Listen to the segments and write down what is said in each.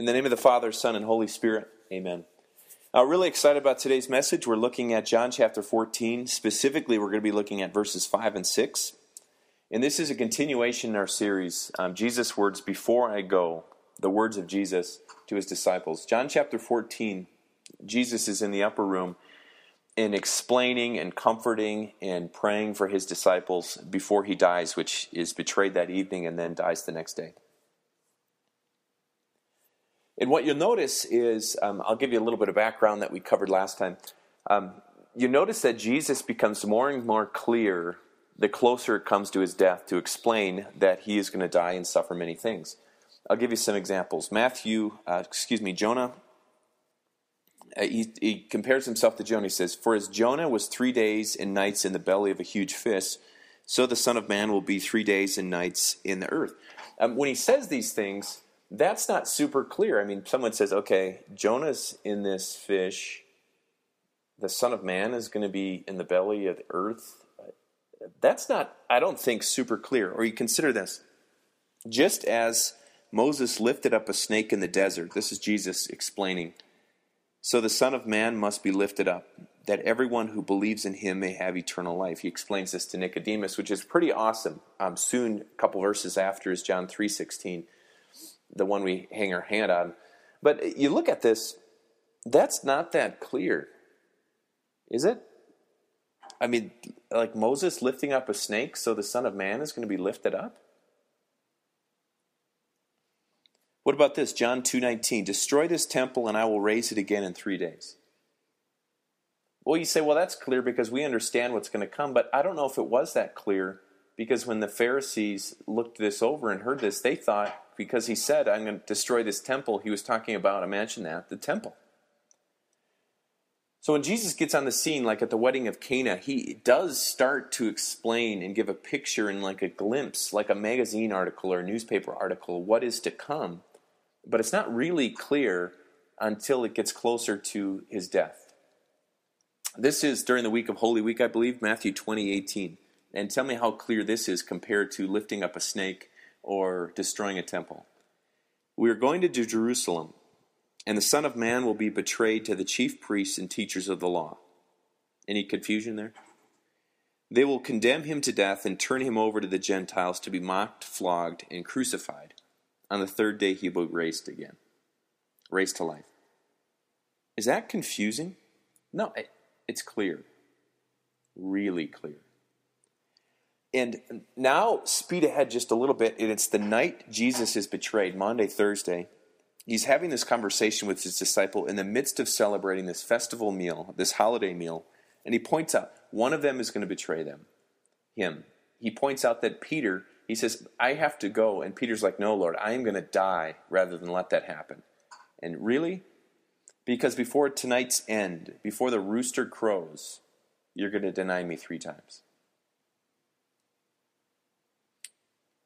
In the name of the Father, Son, and Holy Spirit, amen. Uh, really excited about today's message. We're looking at John chapter 14. Specifically, we're going to be looking at verses 5 and 6. And this is a continuation in our series, um, Jesus' words before I go, the words of Jesus to his disciples. John chapter 14, Jesus is in the upper room and explaining and comforting and praying for his disciples before he dies, which is betrayed that evening and then dies the next day. And what you'll notice is, um, I'll give you a little bit of background that we covered last time. Um, you notice that Jesus becomes more and more clear the closer it comes to his death to explain that he is going to die and suffer many things. I'll give you some examples. Matthew, uh, excuse me, Jonah, uh, he, he compares himself to Jonah. He says, For as Jonah was three days and nights in the belly of a huge fish, so the Son of Man will be three days and nights in the earth. Um, when he says these things, that's not super clear. I mean, someone says, okay, Jonah's in this fish, the Son of Man is going to be in the belly of the earth. That's not, I don't think, super clear. Or you consider this just as Moses lifted up a snake in the desert, this is Jesus explaining. So the Son of Man must be lifted up, that everyone who believes in him may have eternal life. He explains this to Nicodemus, which is pretty awesome. Um, soon, a couple verses after, is John three sixteen the one we hang our hand on. But you look at this, that's not that clear, is it? I mean, like Moses lifting up a snake, so the Son of Man is going to be lifted up? What about this? John 2:19, "Destroy this temple and I will raise it again in 3 days." Well, you say, "Well, that's clear because we understand what's going to come," but I don't know if it was that clear because when the Pharisees looked this over and heard this, they thought because he said, I'm going to destroy this temple, he was talking about, imagine that, the temple. So when Jesus gets on the scene, like at the wedding of Cana, he does start to explain and give a picture and like a glimpse, like a magazine article or a newspaper article, what is to come. But it's not really clear until it gets closer to his death. This is during the week of Holy Week, I believe, Matthew 20, 18. And tell me how clear this is compared to lifting up a snake or destroying a temple. We are going to Jerusalem, and the Son of Man will be betrayed to the chief priests and teachers of the law. Any confusion there? They will condemn him to death and turn him over to the Gentiles to be mocked, flogged, and crucified. On the third day, he will be raised again, raised to life. Is that confusing? No, it's clear. Really clear. And now, speed ahead just a little bit, and it's the night Jesus is betrayed, Maundy, Thursday. He's having this conversation with his disciple in the midst of celebrating this festival meal, this holiday meal, and he points out one of them is going to betray them, him. He points out that Peter, he says, I have to go. And Peter's like, No, Lord, I am going to die rather than let that happen. And really? Because before tonight's end, before the rooster crows, you're going to deny me three times.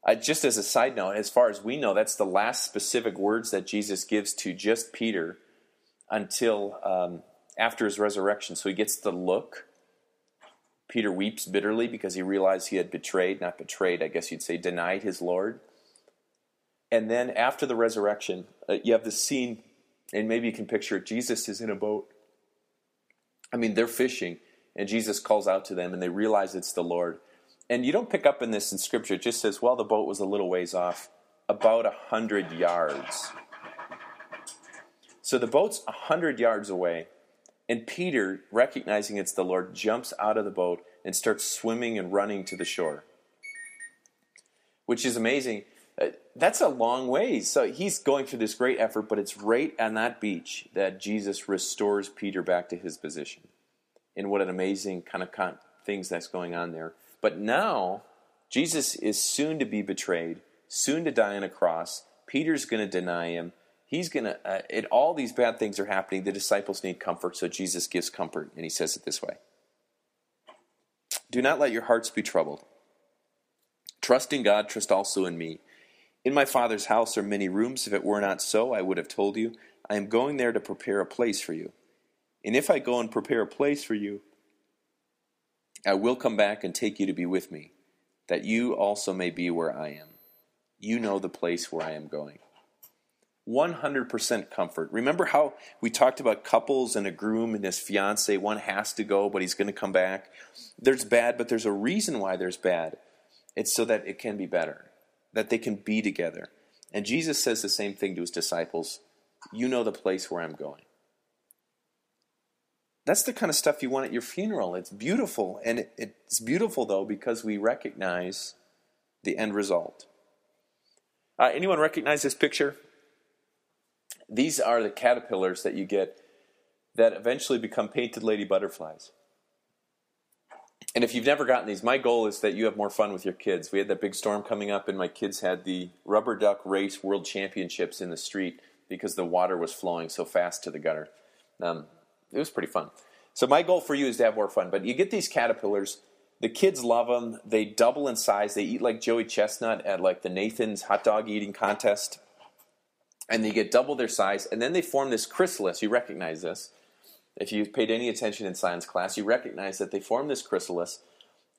Uh, just as a side note, as far as we know, that's the last specific words that Jesus gives to just Peter until um, after his resurrection. So he gets the look. Peter weeps bitterly because he realized he had betrayed, not betrayed, I guess you'd say, denied his Lord. And then after the resurrection, uh, you have this scene, and maybe you can picture it. Jesus is in a boat. I mean, they're fishing, and Jesus calls out to them, and they realize it's the Lord and you don't pick up in this in scripture. It just says, well, the boat was a little ways off, about a hundred yards. So the boat's a hundred yards away, and Peter, recognizing it's the Lord, jumps out of the boat and starts swimming and running to the shore, which is amazing. Uh, that's a long ways. So he's going through this great effort, but it's right on that beach that Jesus restores Peter back to his position. And what an amazing kind of things that's going on there. But now, Jesus is soon to be betrayed, soon to die on a cross. Peter's going to deny him. He's going to, uh, it, all these bad things are happening. The disciples need comfort, so Jesus gives comfort, and he says it this way Do not let your hearts be troubled. Trust in God, trust also in me. In my Father's house are many rooms. If it were not so, I would have told you. I am going there to prepare a place for you. And if I go and prepare a place for you, I will come back and take you to be with me, that you also may be where I am. You know the place where I am going. 100% comfort. Remember how we talked about couples and a groom and his fiance? One has to go, but he's going to come back. There's bad, but there's a reason why there's bad. It's so that it can be better, that they can be together. And Jesus says the same thing to his disciples You know the place where I'm going. That's the kind of stuff you want at your funeral. It's beautiful. And it, it's beautiful, though, because we recognize the end result. Uh, anyone recognize this picture? These are the caterpillars that you get that eventually become painted lady butterflies. And if you've never gotten these, my goal is that you have more fun with your kids. We had that big storm coming up, and my kids had the rubber duck race world championships in the street because the water was flowing so fast to the gutter. Um, it was pretty fun. So my goal for you is to have more fun. But you get these caterpillars. The kids love them. They double in size. They eat like Joey Chestnut at like the Nathan's hot dog eating contest and they get double their size, and then they form this chrysalis. You recognize this. If you paid any attention in science class, you recognize that they form this chrysalis,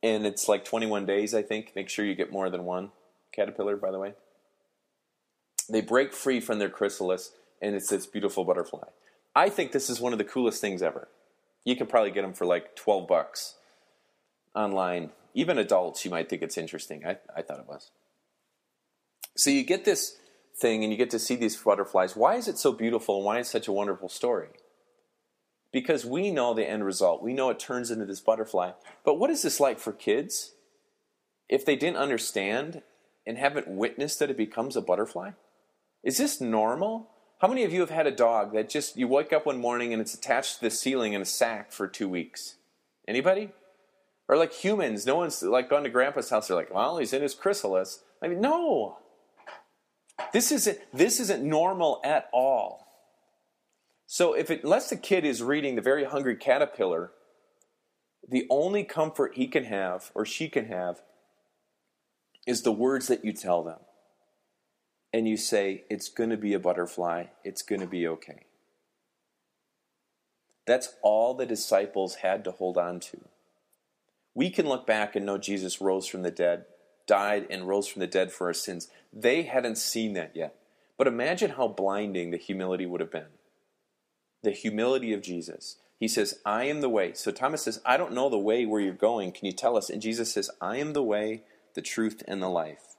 and it's like 21 days, I think. Make sure you get more than one caterpillar, by the way. They break free from their chrysalis, and it's this beautiful butterfly. I think this is one of the coolest things ever. You can probably get them for like 12 bucks online. Even adults, you might think it's interesting. I, I thought it was. So you get this thing and you get to see these butterflies. Why is it so beautiful and why is such a wonderful story? Because we know the end result. We know it turns into this butterfly. But what is this like for kids? If they didn't understand and haven't witnessed that it becomes a butterfly? Is this normal? How many of you have had a dog that just you wake up one morning and it's attached to the ceiling in a sack for two weeks? Anybody? Or like humans, no one's like gone to grandpa's house, they're like, well, he's in his chrysalis. I mean, no. This isn't, this isn't normal at all. So, if it, unless the kid is reading The Very Hungry Caterpillar, the only comfort he can have or she can have is the words that you tell them. And you say, It's going to be a butterfly, it's going to be okay. That's all the disciples had to hold on to. We can look back and know Jesus rose from the dead died and rose from the dead for our sins. They hadn't seen that yet. But imagine how blinding the humility would have been. The humility of Jesus. He says, I am the way. So Thomas says, I don't know the way where you're going. Can you tell us? And Jesus says, I am the way, the truth, and the life.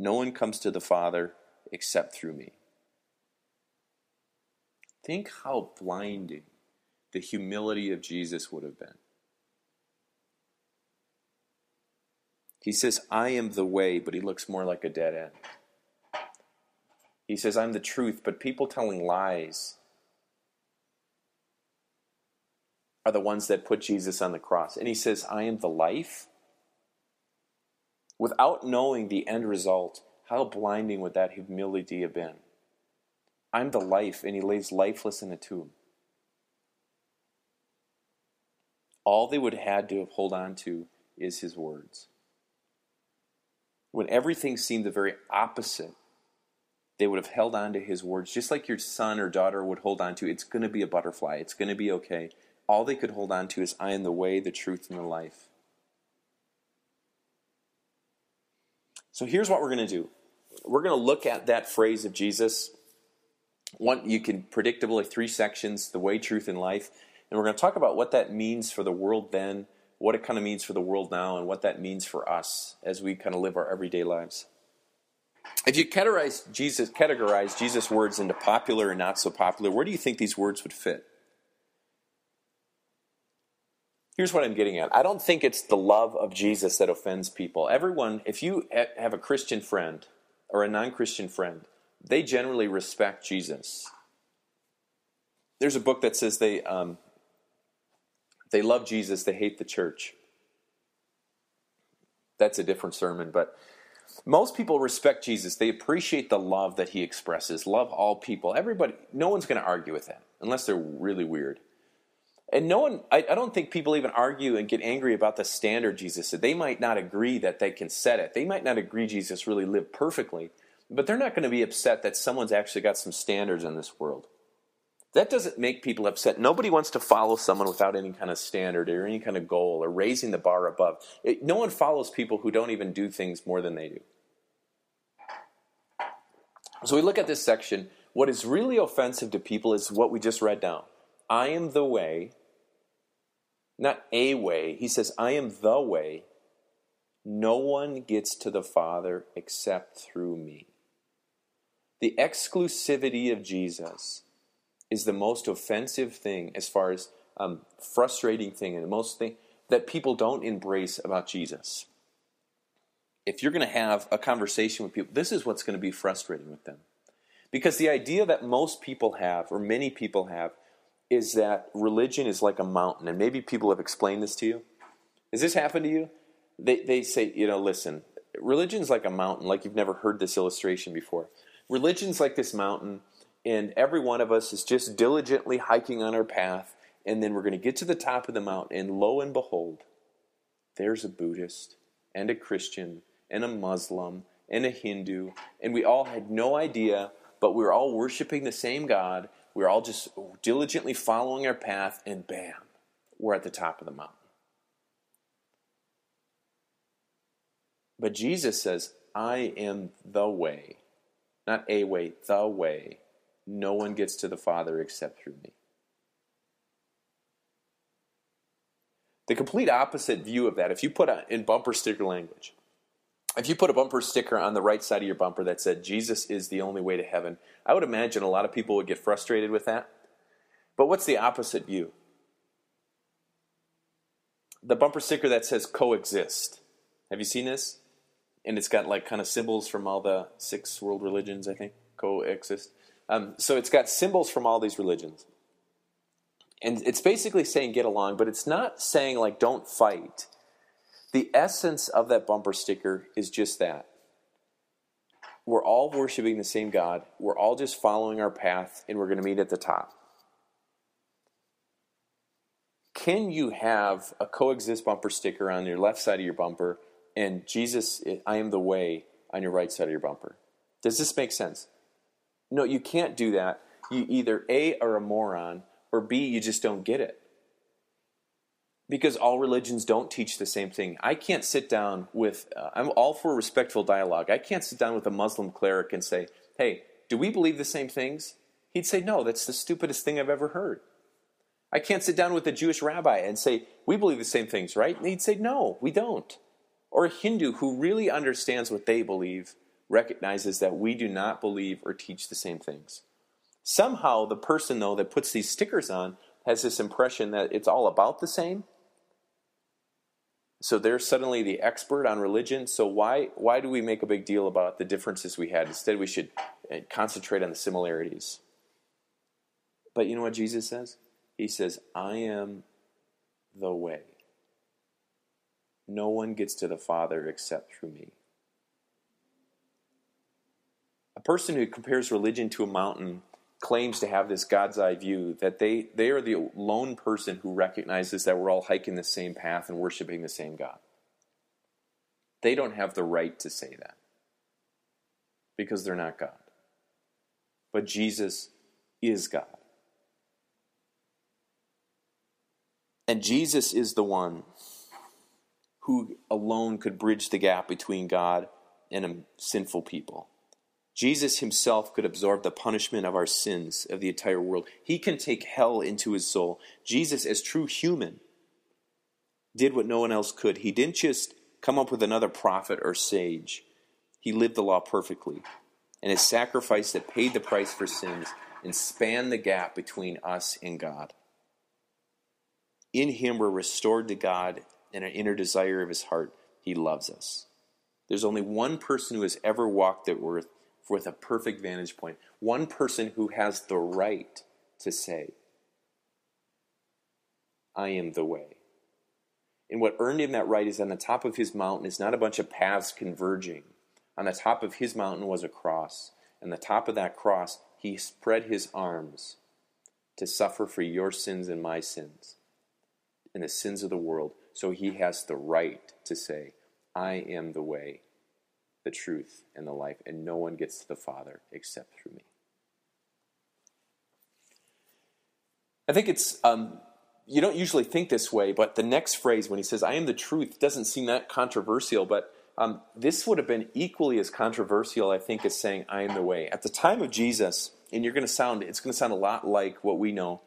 No one comes to the Father except through me. Think how blinding the humility of Jesus would have been. He says, I am the way, but he looks more like a dead end. He says, I'm the truth, but people telling lies are the ones that put Jesus on the cross. And he says, I am the life. Without knowing the end result, how blinding would that humility have been? I'm the life, and he lays lifeless in a tomb. All they would have had to have hold on to is his words when everything seemed the very opposite, they would have held on to his words, just like your son or daughter would hold on to. It's going to be a butterfly. It's going to be okay. All they could hold on to is, I am the way, the truth, and the life. So here's what we're going to do we're going to look at that phrase of Jesus. One, you can predictably three sections: the way, truth, and life. And we're going to talk about what that means for the world then what it kind of means for the world now and what that means for us as we kind of live our everyday lives. If you categorize Jesus, categorize Jesus' words into popular and not so popular, where do you think these words would fit? Here's what I'm getting at. I don't think it's the love of Jesus that offends people. Everyone, if you have a Christian friend or a non Christian friend, they generally respect Jesus. There's a book that says they um, they love Jesus, they hate the church. That's a different sermon, but most people respect Jesus. They appreciate the love that he expresses. Love all people. Everybody, no one's going to argue with that unless they're really weird. And no one, I, I, don't think people even argue and get angry about the standard Jesus said. They might not agree that they can set it. They might not agree Jesus really lived perfectly, but they're not going to be upset that someone's actually got some standards in this world. That doesn't make people upset. Nobody wants to follow someone without any kind of standard or any kind of goal or raising the bar above. It, no one follows people who don't even do things more than they do. So we look at this section. What is really offensive to people is what we just read down. I am the way, not a way. He says, I am the way. No one gets to the Father except through me. The exclusivity of Jesus is the most offensive thing as far as um, frustrating thing and the most thing that people don't embrace about Jesus. If you're going to have a conversation with people, this is what's going to be frustrating with them. Because the idea that most people have, or many people have, is that religion is like a mountain. And maybe people have explained this to you. Has this happened to you? They, they say, you know, listen, religion's like a mountain, like you've never heard this illustration before. Religion's like this mountain, and every one of us is just diligently hiking on our path, and then we're going to get to the top of the mountain, and lo and behold, there's a Buddhist and a Christian and a Muslim and a Hindu, and we all had no idea, but we were all worshiping the same God. We were all just diligently following our path, and bam, we're at the top of the mountain. But Jesus says, I am the way, not a way, the way. No one gets to the Father except through me. The complete opposite view of that, if you put a, in bumper sticker language, if you put a bumper sticker on the right side of your bumper that said, Jesus is the only way to heaven, I would imagine a lot of people would get frustrated with that. But what's the opposite view? The bumper sticker that says coexist. Have you seen this? And it's got like kind of symbols from all the six world religions, I think, coexist. Um, so it's got symbols from all these religions. And it's basically saying get along, but it's not saying like don't fight. The essence of that bumper sticker is just that. We're all worshiping the same God. We're all just following our path, and we're going to meet at the top. Can you have a coexist bumper sticker on your left side of your bumper and Jesus, I am the way on your right side of your bumper? Does this make sense? No, you can't do that. You either A, are a moron, or B, you just don't get it. Because all religions don't teach the same thing. I can't sit down with, uh, I'm all for respectful dialogue. I can't sit down with a Muslim cleric and say, hey, do we believe the same things? He'd say, no, that's the stupidest thing I've ever heard. I can't sit down with a Jewish rabbi and say, we believe the same things, right? And he'd say, no, we don't. Or a Hindu who really understands what they believe recognizes that we do not believe or teach the same things. Somehow, the person, though, that puts these stickers on has this impression that it's all about the same. So they're suddenly the expert on religion. So why why do we make a big deal about the differences we had? Instead, we should uh, concentrate on the similarities. But you know what Jesus says? He says, "I am the way. No one gets to the Father except through me." A person who compares religion to a mountain claims to have this God's eye view that they, they are the lone person who recognizes that we're all hiking the same path and worshiping the same God. They don't have the right to say that because they're not God. But Jesus is God. And Jesus is the one who alone could bridge the gap between God and a sinful people. Jesus himself could absorb the punishment of our sins of the entire world. He can take hell into his soul. Jesus, as true human, did what no one else could. He didn't just come up with another prophet or sage, he lived the law perfectly. And his sacrifice that paid the price for sins and spanned the gap between us and God. In him we're restored to God and an inner desire of his heart. He loves us. There's only one person who has ever walked the earth with a perfect vantage. One person who has the right to say, I am the way. And what earned him that right is on the top of his mountain is not a bunch of paths converging. On the top of his mountain was a cross. And the top of that cross, he spread his arms to suffer for your sins and my sins and the sins of the world. So he has the right to say, I am the way, the truth, and the life, and no one gets to the Father except through me. I think it's, um, you don't usually think this way, but the next phrase when he says, I am the truth, doesn't seem that controversial, but Um, this would have been equally as controversial, I think, as saying, I am the way. At the time of Jesus, and you're going to sound, it's going to sound a lot like what we know,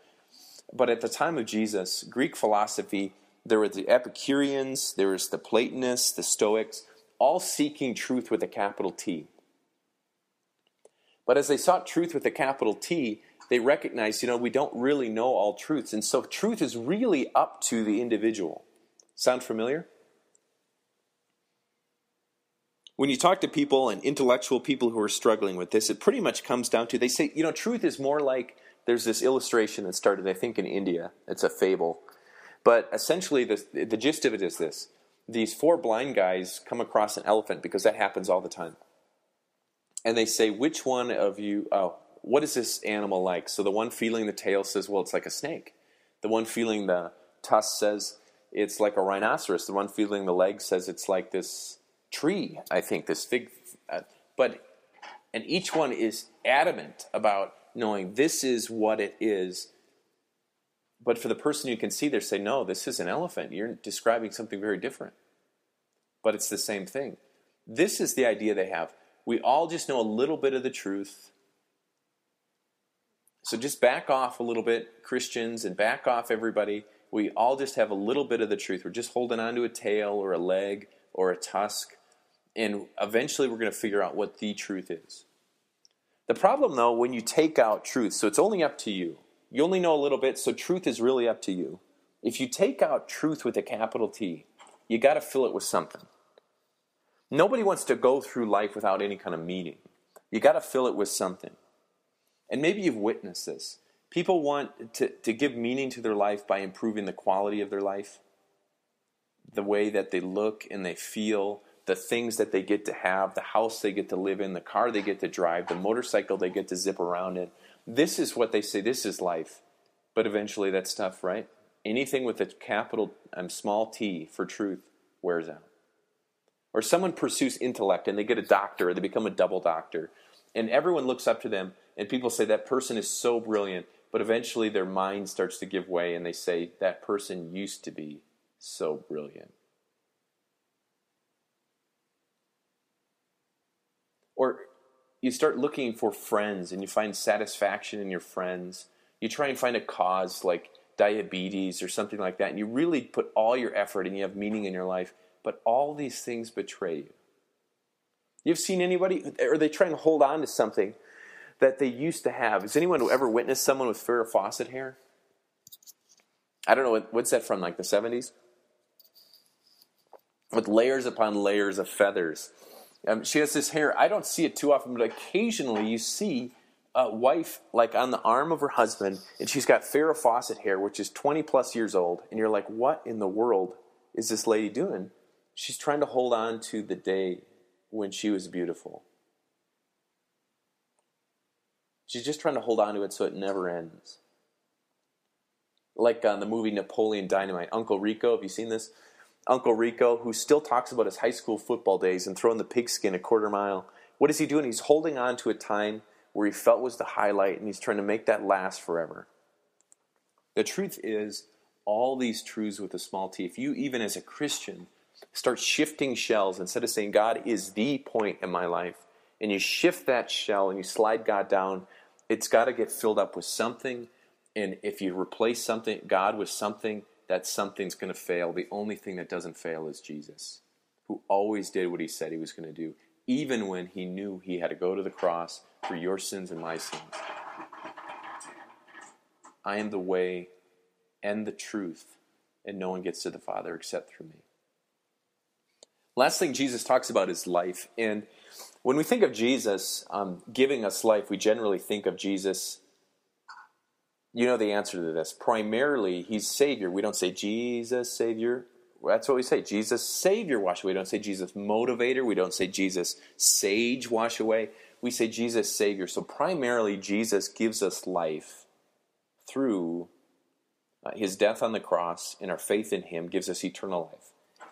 but at the time of Jesus, Greek philosophy, there were the Epicureans, there was the Platonists, the Stoics, all seeking truth with a capital T. But as they sought truth with a capital T, they recognized, you know, we don't really know all truths. And so truth is really up to the individual. Sound familiar? when you talk to people and intellectual people who are struggling with this, it pretty much comes down to they say, you know, truth is more like there's this illustration that started, I think, in India. It's a fable. But essentially, the, the gist of it is this these four blind guys come across an elephant because that happens all the time. And they say, which one of you, oh, what is this animal like? So the one feeling the tail says, well, it's like a snake. The one feeling the tusk says, it's like a rhinoceros. The one feeling the leg says, it's like this tree, I think, this fig. Uh, but, and each one is adamant about knowing this is what it is. But for the person who can see, they say, no, this is an elephant. You're describing something very different. But it's the same thing. This is the idea they have. We all just know a little bit of the truth. So just back off a little bit, Christians, and back off everybody. We all just have a little bit of the truth. We're just holding on to a tail or a leg or a tusk and eventually we're going to figure out what the truth is. The problem, though, when you take out truth, so it's only up to you. You only know a little bit, so truth is really up to you. If you take out truth with a capital T, you got to fill it with something. Nobody wants to go through life without any kind of meaning. You got to fill it with something. And maybe you've witnessed this. People want to, to give meaning to their life by improving the quality of their life, the way that they look and they feel, the things that they get to have, the house they get to live in, the car they get to drive, the motorcycle they get to zip around in. This is what they say, this is life. But eventually that's tough, right? Anything with a capital um, small t for truth wears out. Or someone pursues intellect and they get a doctor or they become a double doctor. And everyone looks up to them and people say that person is so brilliant, but eventually their mind starts to give way and they say that person used to be so brilliant. Or you start looking for friends and you find satisfaction in your friends. You try and find a cause like diabetes or something like that, and you really put all your effort and you have meaning in your life, but all these things betray you. You've seen anybody, or they try and hold on to something that they used to have. Has anyone ever witnessed someone with Farrah Fawcett hair? I don't know, what's that from, like the 70s? With layers upon layers of feathers. Um, she has this hair. I don't see it too often, but occasionally you see a wife like on the arm of her husband, and she's got Farrah Fawcett hair, which is 20 plus years old, and you're like, what in the world is this lady doing? She's trying to hold on to the day when she was beautiful. She's just trying to hold on to it so it never ends. Like on the movie Napoleon Dynamite, Uncle Rico. Have you seen this? Uncle Rico, who still talks about his high school football days and throwing the pigskin a quarter mile. What is he doing? He's holding on to a time where he felt was the highlight and he's trying to make that last forever. The truth is, all these truths with a small t, if you, even as a Christian, start shifting shells instead of saying, God is the point in my life, and you shift that shell and you slide God down, it's got to get filled up with something. And if you replace something, God with something, that something's going to fail. The only thing that doesn't fail is Jesus, who always did what he said he was going to do, even when he knew he had to go to the cross for your sins and my sins. I am the way and the truth, and no one gets to the Father except through me. Last thing Jesus talks about is life. And when we think of Jesus um, giving us life, we generally think of Jesus you know the answer to this. Primarily, he's Savior. We don't say Jesus, Savior. That's what we say. Jesus, Savior, wash away. We don't say Jesus, Motivator. We don't say Jesus, Sage, wash away. We say Jesus, Savior. So primarily, Jesus gives us life through uh, his death on the cross and our faith in him gives us eternal life.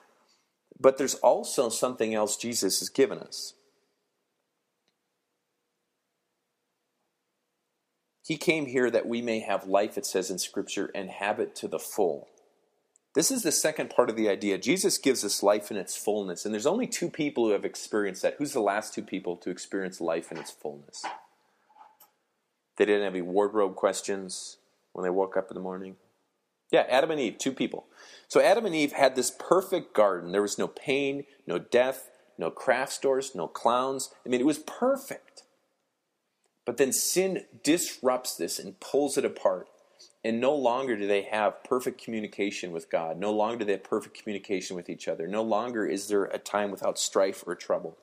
But there's also something else Jesus has given us. He came here that we may have life, it says in Scripture, and have it to the full. This is the second part of the idea. Jesus gives us life in its fullness, and there's only two people who have experienced that. Who's the last two people to experience life in its fullness? They didn't have any wardrobe questions when they woke up in the morning. Yeah, Adam and Eve, two people. So Adam and Eve had this perfect garden. There was no pain, no death, no craft stores, no clowns. I mean, it was perfect. But then sin disrupts this and pulls it apart. And no longer do they have perfect communication with God. No longer do they have perfect communication with each other. No longer is there a time without strife or trouble.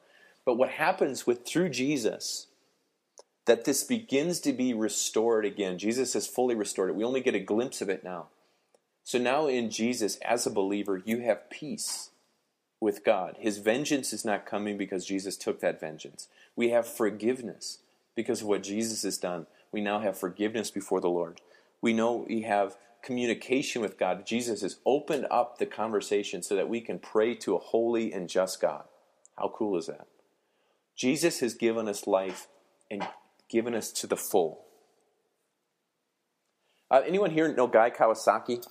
But what happens with through Jesus, that this begins to be restored again. Jesus has fully restored it. We only get a glimpse of it now. So now in Jesus, as a believer, you have peace with God. His vengeance is not coming because Jesus took that vengeance. We have forgiveness because of what Jesus has done. We now have forgiveness before the Lord. We know we have communication with God. Jesus has opened up the conversation so that we can pray to a holy and just God. How cool is that? Jesus has given us life and given us to the full. Uh, anyone here know Guy Kawasaki?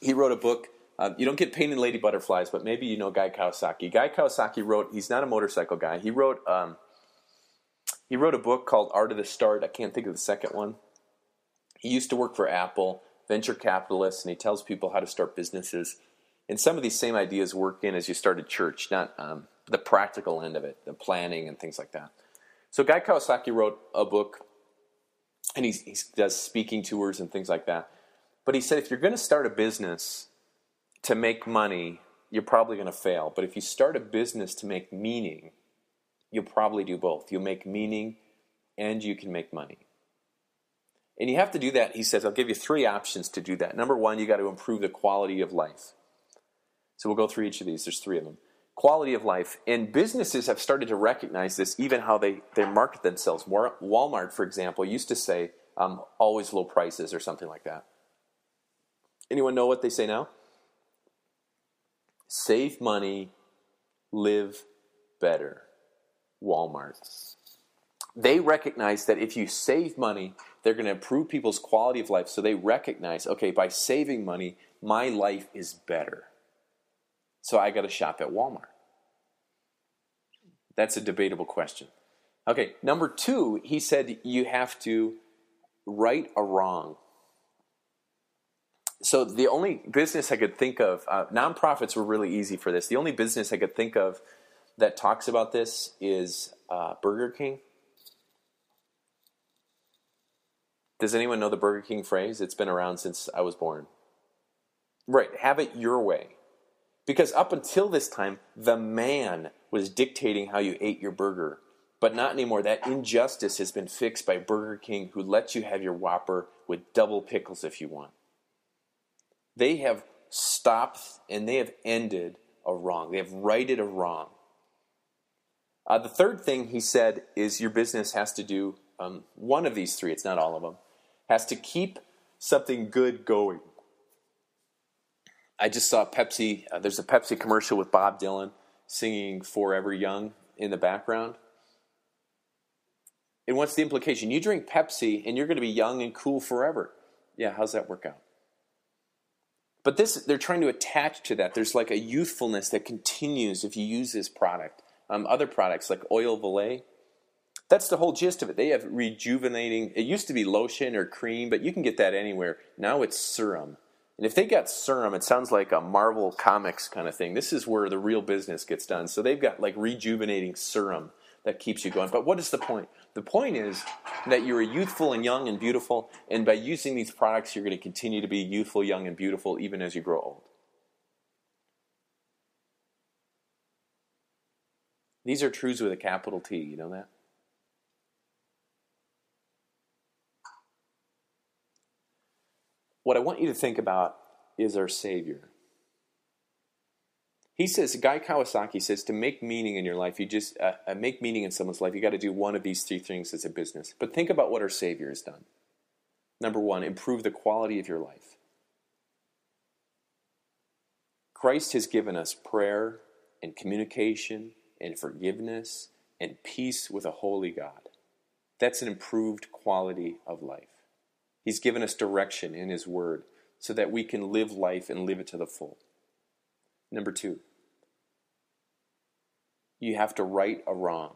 He wrote a book. Uh, you don't get painted lady butterflies, but maybe you know Guy Kawasaki. Guy Kawasaki wrote. He's not a motorcycle guy. He wrote. Um, he wrote a book called Art of the Start. I can't think of the second one. He used to work for Apple, venture capitalist, and he tells people how to start businesses. And some of these same ideas work in as you start a church, not um, the practical end of it, the planning and things like that. So Guy Kawasaki wrote a book, and he, he does speaking tours and things like that. But he said if you're going to start a business to make money, you're probably going to fail. But if you start a business to make meaning, you'll probably do both. You'll make meaning and you can make money. And you have to do that, he says, I'll give you three options to do that. Number one, you got to improve the quality of life. So we'll go through each of these. There's three of them. Quality of life. And businesses have started to recognize this, even how they, they market themselves. Walmart, for example, used to say um, always low prices or something like that. Anyone know what they say now? Save money, live better. Walmart. They recognize that if you save money, they're going to improve people's quality of life. So they recognize, okay, by saving money, my life is better. So I got to shop at Walmart. That's a debatable question. Okay, number two, he said you have to right a wrong. So the only business I could think of, uh, nonprofits were really easy for this. The only business I could think of that talks about this is uh, Burger King. Does anyone know the Burger King phrase? It's been around since I was born. Right, have it your way. Because up until this time, the man was dictating how you ate your burger. But not anymore. That injustice has been fixed by Burger King, who lets you have your Whopper with double pickles if you want. They have stopped and they have ended a wrong. They have righted a wrong. Uh, the third thing he said is your business has to do um, one of these three, it's not all of them, has to keep something good going. I just saw Pepsi, uh, there's a Pepsi commercial with Bob Dylan singing Forever Young in the background. And what's the implication? You drink Pepsi and you're going to be young and cool forever. Yeah, how's that work out? But this, they're trying to attach to that. There's like a youthfulness that continues if you use this product. Um, other products like Oil Olay, that's the whole gist of it. They have rejuvenating. It used to be lotion or cream, but you can get that anywhere. Now it's serum. And if they got serum, it sounds like a Marvel Comics kind of thing. This is where the real business gets done. So they've got like rejuvenating serum that keeps you going. But what is the point? The point is that you're youthful and young and beautiful, and by using these products, you're going to continue to be youthful, young, and beautiful even as you grow old. These are truths with a capital T, you know that? what I want you to think about is our Savior. He says, Guy Kawasaki says, to make meaning in your life, you just uh, uh, make meaning in someone's life, you got to do one of these three things as a business. But think about what our Savior has done. Number one, improve the quality of your life. Christ has given us prayer and communication and forgiveness and peace with a holy God. That's an improved quality of life. He's given us direction in His Word. so that we can live life and live it to the full. Number two, you have to right a wrong.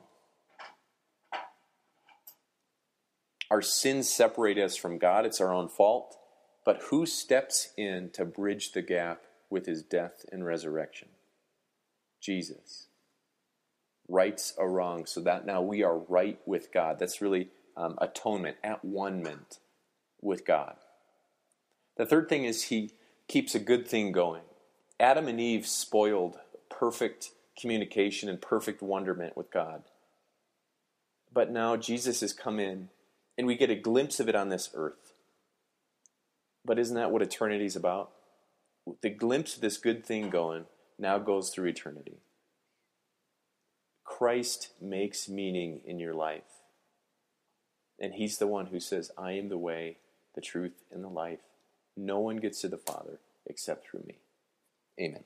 Our sins separate us from God, it's our own fault. But who steps in to bridge the gap with his death and resurrection? Jesus rights a wrong so that now we are right with God. That's really um, atonement, at one with God. The third thing is he keeps a good thing going. Adam and Eve spoiled perfect communication and perfect wonderment with God. But now Jesus has come in and we get a glimpse of it on this earth. But isn't that what eternity is about? The glimpse of this good thing going now goes through eternity. Christ makes meaning in your life. And He's the one who says, I am the way, the truth, and the life. No one gets to the Father except through me. Amen.